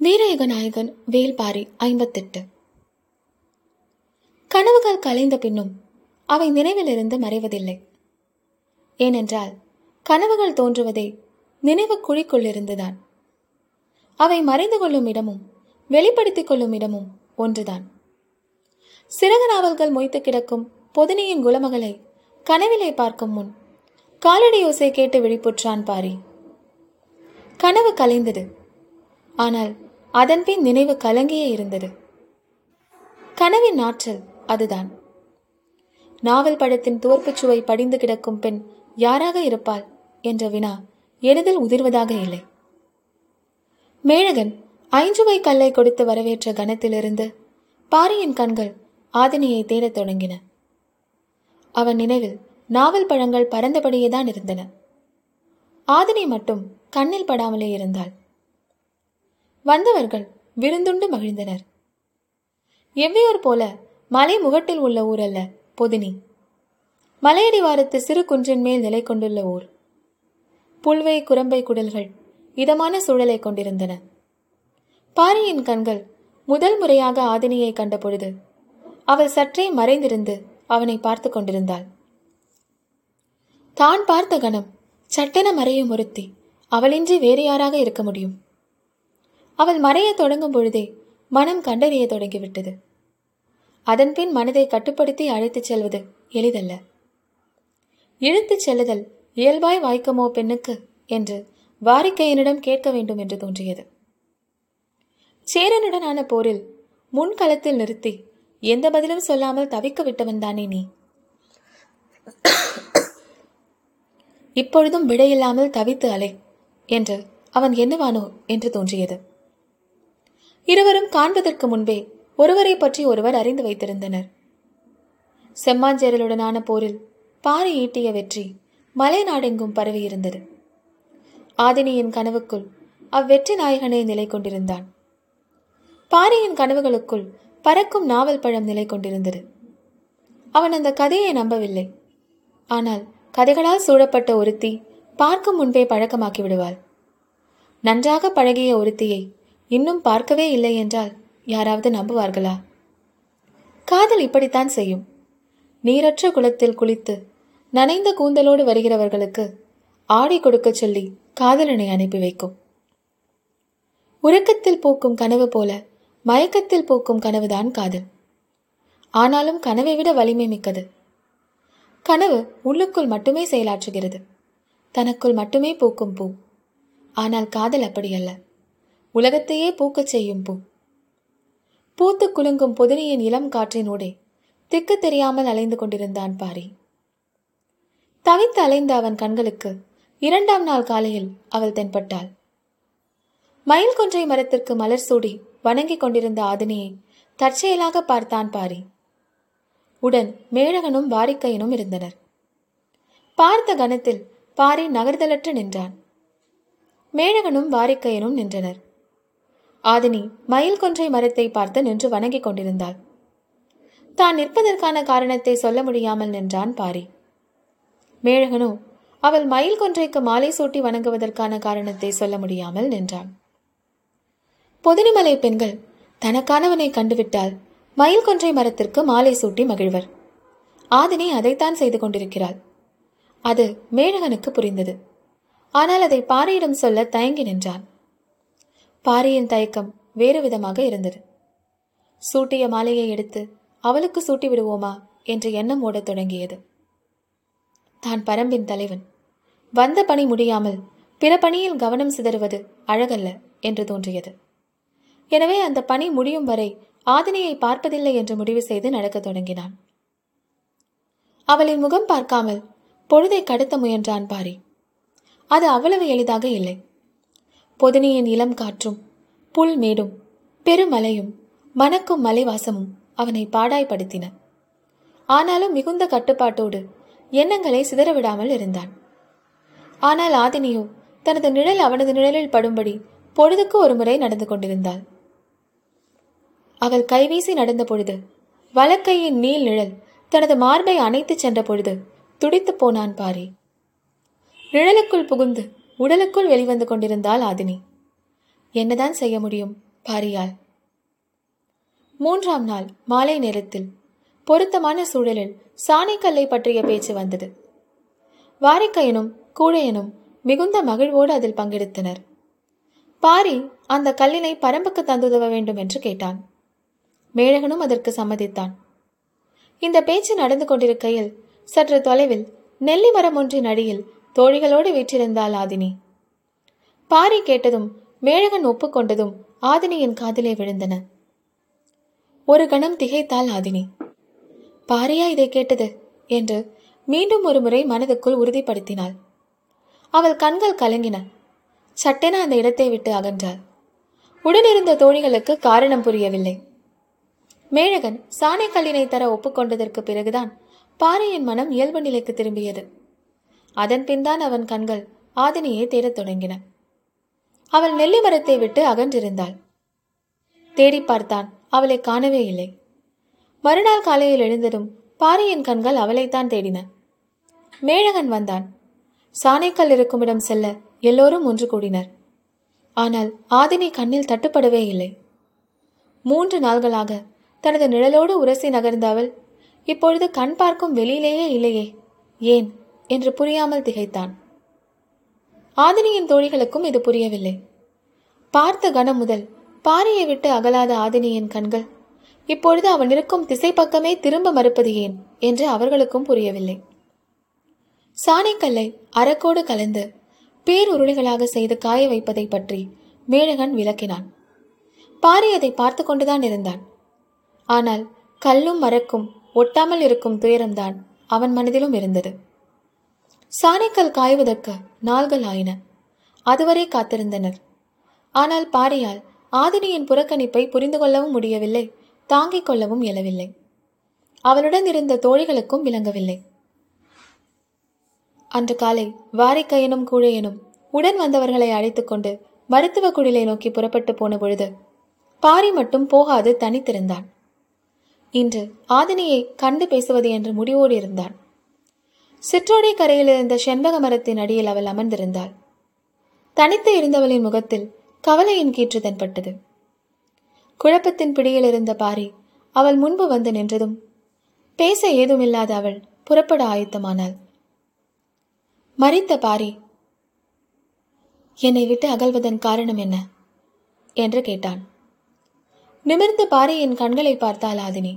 வீரயுக நாயகன் வேல்பாரி ஐம்பத்தெட்டு. கனவுகள் கலைந்த பின்னும் அவை நினைவிலிருந்து மறைவதில்லை. ஏனென்றால் கனவுகள் தோன்றுவதே நினைவு குழிக்குள்ளிருந்துதான். அவை மறைந்து கொள்ளும் இடமும் வெளிப்படுத்திக் கொள்ளும் இடமும் ஒன்றுதான். சிறகு நாவல்கள் மொய்த்து கிடக்கும் பொதினியின் குலமகளை கனவிலே பார்க்கும் முன் காலடி யோசை கேட்டு விழிப்புற்றான் பாரி. கனவு கலைந்தது. ஆனால் அதன்பின் நினைவு கலங்கியே இருந்தது. கனவின் ஆற்றல் அதுதான். நாவல் படத்தின் துவர்ப்புச் சுவை படிந்து கிடக்கும் பெண் யாராக இருப்பாள் என்ற வினா எளிதில் உதிர்வதாக இல்லை. மேழகன் ஐஞ்சுவை கல்லை கொடுத்து வரவேற்ற கணத்திலிருந்து பாரியின் கண்கள் ஆதினியை தேடத் தொடங்கின. அவன் நினைவில் நாவல் பழங்கள் பறந்தபடியேதான் இருந்தன. ஆதினி மட்டும் கண்ணில் படாமலே இருந்தாள். வந்தவர்கள் விருந்துண்டு மகிழ்ந்தனர். எவ்வியூர் போல மலை முகட்டில் உள்ள ஊர் அல்ல பொதினி. மலையடிவாரத்து சிறு குன்றின் மேல் நிலை கொண்டுள்ள ஊர். புல்வை குரம்பை குடல்கள் இதமான சூழலை கொண்டிருந்தன. பாரியின் கண்கள் முதல் முறையாக ஆதினியை கண்டபொழுது அவள் சற்றே மறைந்திருந்து அவனை பார்த்து கொண்டிருந்தாள். தான் பார்த்த கணம் சட்டென மறையும் ஒருத்தி அவளின்றி வேறு யாராக இருக்க முடியும்? அவள் மறையத் தொடங்கும் பொழுதே மனம் கண்டறிய தொடங்கிவிட்டது. அதன்பின் மனதை கட்டுப்படுத்தி அழைத்துச் செல்வது எளிதல்ல. இழுத்துச் செல்லுதல் இயல்பாய் வாய்க்குமோ பெண்ணுக்கு? என்று வாரிக்கையனிடம் கேட்க வேண்டும் என்று தோன்றியது. சேரனுடனான போரில் முன்களத்தில் நிறுத்தி எந்த பதிலும் சொல்லாமல் தவிக்க விட்டவன் தானே நீ? இப்பொழுதும் விடையில்லாமல் தவித்து அலை என்று அவன் என்னவானோ என்று தோன்றியது. இருவரும் காண்பதற்கு முன்பே ஒருவரை பற்றி ஒருவர் அறிந்து வைத்திருந்தனர். செம்மாஞ்சேரலுடனான போரில் பாறை ஈட்டிய வெற்றி மலை நாடெங்கும் பரவியிருந்தது. ஆதினியின் கனவுக்குள் அவ்வெற்றி நாயகனே நிலை கொண்டிருந்தான். பாரியின் கனவுகளுக்குள் பறக்கும் நாவல் பழம் நிலை கொண்டிருந்தது. அவன் அந்த கதையை நம்பவில்லை. ஆனால் கதைகளால் சூழப்பட்ட ஒருத்தி பார்க்கும் முன்பே பழக்கமாக்கி விடுவாள். நன்றாக பழகிய ஒருத்தியை இன்னும் பார்க்கவே இல்லை என்றால் யாராவது நம்புவார்களா? காதல் இப்படித்தான் செய்யும். நீரற்ற குளத்தில் குளித்து நனைந்த கூந்தலோடு வருகிறவர்களுக்கு ஆடை கொடுக்கச் சொல்லி காதலனை அனுப்பி வைக்கும். உறக்கத்தில் பூக்கும் கனவு போல மயக்கத்தில் பூக்கும் கனவுதான் காதல். ஆனாலும் கனவை விட வலிமை மிக்கது. கனவு உள்ளுக்குள் மட்டுமே செயலாற்றுகிறது. தனக்குள் மட்டுமே பூக்கும் பூ. ஆனால் காதல் அப்படியல்ல. உலகத்தையே பூக்கச் செய்யும் பூ. பூத்து குலுங்கும் புதினியின் இளம் காற்றினூடே திக்கு தெரியாமல் அலைந்து கொண்டிருந்தான் பாரி. தவித்து அலைந்த அவன் கண்களுக்கு இரண்டாம் நாள் காலையில் அவள் தென்பட்டாள். மயில் கொன்றை மரத்திற்கு மலர் சூடி வணங்கிக் கொண்டிருந்த ஆதினியை தற்செயலாக பார்த்தான் பாரி. உடன் மேழகனும் வாரிக்கையனும் இருந்தனர். பார்த்த கணத்தில் பாரி நகர்தலற்று நின்றான். மேழகனும் வாரிக்கையனும் நின்றனர். ஆதினி மயில் கொன்றை மரத்தை பார்த்து நின்று வணங்கிக் கொண்டிருந்தாள். தான் நிற்பதற்கான காரணத்தை சொல்ல முடியாமல் நின்றான் பாரி. மேழகனோ அவள் மயில் கொன்றைக்கு மாலை சூட்டி வணங்குவதற்கான காரணத்தை சொல்ல முடியாமல் நின்றான் பொதினிமலை பெண்கள் தனக்கானவனை கண்டுவிட்டால் மயில் கொன்றை மரத்திற்கு மாலை சூட்டி மகிழ்வர். ஆதினி அதைத்தான் செய்து கொண்டிருக்கிறாள். அது மேழகனுக்கு புரிந்தது. ஆனால் அதை பாரியிடம் சொல்ல தயங்கி நின்றான். பாரியின் தயக்கம் வேறு விதமாக இருந்தது. சூட்டிய மாலையை எடுத்து அவளுக்கு சூட்டி விடுவோமா? என்ற எண்ணம் ஓடத் தொடங்கியது. தான் பரம்பின் தலைவன். வந்த பணி முடியாமல் பிற பணியில் கவனம் சிதறுவது அழகல்ல என்று தோன்றியது. எனவே அந்த பணி முடியும் வரை ஆதினியை பார்ப்பதில்லை என்று முடிவு செய்து நடக்கத் தொடங்கினான். அவளின் முகம் பார்க்காமல் பொழுதை கடத்த முயன்றான் பாரி. அது அவ்வளவு எளிதாக இல்லை. பொதினியின் இளம் காற்றும் புல்மேடும் பெருமலையும் மணக்கும் மலைவாசமும் அவனை பாடாய்படுத்தின ஆனாலும் மிகுந்த கட்டுப்பாட்டோடு எண்ணங்களை சிதறவிடாமல் இருந்தான். ஆனால் ஆதினியோ தனது நிழல் அவனது நிழலில் படும்படி பொழுதுக்கு ஒரு முறை நடந்து கொண்டிருந்தாள். அவள் கைவீசி நடந்த பொழுது வலக்கையின் நீள் நிழல் தனது மார்பை அணைத்துச் சென்ற பொழுது துடித்துப் போனான் பாரி. நிழலுக்குள் புகுந்து உடலுக்குள் வெளிவந்து கொண்டிருந்தாள் ஆதினி. என்னதான் செய்ய முடியும்? பாரியால் மூன்றாம் நாள் மாலை நேரத்தில் பொருத்தமான சூழலில் சாணைக்கல்லை பற்றிய பேச்சு வந்தது. வாரிக்கையனும் கூழையனும் மிகுந்த மகிழ்வோடு அதில் பங்கெடுத்தனர். பாரி அந்த கல்லினை பரம்புக்கு தந்துதவ வேண்டும் என்று கேட்டான். மேழகனும் அதற்கு சம்மதித்தான். இந்த பேச்சு நடந்து கொண்டிருக்கையில் சற்று தொலைவில் நெல்லி மரம் ஒன்றின் அடியில் தோழிகளோடு வீற்றிருந்தாள் ஆதினி. பாரி கேட்டதும் மேழகன் ஒப்புக்கொண்டதும் ஆதினியின் காதிலே விழுந்தன. ஒரு கணம் திகைத்தாள் ஆதினி. பாரியா இதை கேட்டது என்று மீண்டும் ஒரு முறை மனதுக்குள் உறுதிப்படுத்தினாள். அவள் கண்கள் கலங்கின. சட்டென அந்த இடத்தை விட்டு அகன்றாள். உடனிருந்த தோழிகளுக்கு காரணம் புரியவில்லை. மேழகன் சாணைக்கல்லினை தர ஒப்புக்கொண்டதற்கு பிறகுதான் பாரியின் மனம் இயல்பு நிலைக்கு திரும்பியது. அதன் பின்தான் அவன் கண்கள் ஆதினியை தேடத் தொடங்கின. அவள் நெல்லி மரத்தை விட்டு அகன்றிருந்தாள். தேடி பார்த்தான் அவளை காணவே இல்லை. மறுநாள் காலையில் எழுந்ததும் பாரியின் கண்கள் அவளைத்தான் தேடின. மேழகன் வந்தான். சாணைக்கல் இருக்கும் இடம் செல்ல எல்லோரும் ஒன்று கூடினர். ஆனால் ஆதினி கண்ணில் தட்டுப்படவே இல்லை. மூன்று நாள்களாக தனது நிழலோடு உரசி நகர்ந்த அவள் இப்பொழுது கண் பார்க்கும் வெளியிலேயே இல்லையே ஏன் என்று புரியாமல் திகைத்தான். ஆதினியின் தோழிகளுக்கும் இது புரியவில்லை. பார்த்த கணம் முதல் பாரியை விட்டு அகலாத ஆதினியின் கண்கள் இப்பொழுது அவன் இருக்கும் திசை பக்கமே திரும்ப மறுப்பது ஏன் என்று அவர்களுக்கும் புரியவில்லை. சாணைக்கல்லை அறக்கோடு கலந்து பேருருளைகளாக செய்து காய வைப்பதை பற்றி மேழகன் விளக்கினான். பாரி அதை பார்த்து கொண்டுதான் இருந்தான். ஆனால் கல்லும் மரக்கும் ஒட்டாமல் இருக்கும் துயரம்தான் அவன் மனதிலும் இருந்தது. சாணைக்கல் காய்வதற்கு நாள்கள் ஆயின. அதுவரை காத்திருந்தனர். ஆனால் பாரியால் ஆதினியின் புறக்கணிப்பை புரிந்து கொள்ளவும் முடியவில்லை தாங்கிக் கொள்ளவும் இயலவில்லை. அவளுடன் இருந்த தோழிகளுக்கும் விளங்கவில்லை. அன்று காலை வாரிக்கையனும் கூழையனும் உடன் வந்தவர்களை அழைத்துக்கொண்டு மருத்துவ குடிலை நோக்கி புறப்பட்டு போன பொழுது பாரி மட்டும் போகாது தனித்திருந்தான். இன்று ஆதினியை கண்டு பேசுவது என்று முடிவோடு இருந்தான். சிற்றோடை கரையில் இருந்த செண்பக மரத்தின் அடியில் அவள் அமர்ந்திருந்தாள். தனித்து இருந்தவளின் முகத்தில் கவலையின் கீற்று தென்பட்டது. குழப்பத்தின் பிடியில் இருந்த பாரி அவள் முன்பு வந்து நின்றதும் பேச ஏதுமில்லாத அவள் புறப்பட ஆயத்தமானாள். மறித்த பாரி என்னை விட்டு அகல்வதன் காரணம் என்ன? என்று கேட்டான். நிமிர்ந்த பாரியின் கண்களை பார்த்தாள் ஆதினி.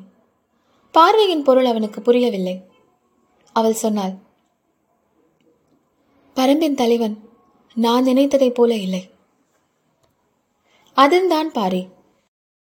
பார்வையின் பொருள் அவனுக்கு புரியவில்லை. அவள் சொன்னாள் பரம்பின் தலைவன் நான் நினைத்ததைப் போல இல்லை. அதன்தான் பாரி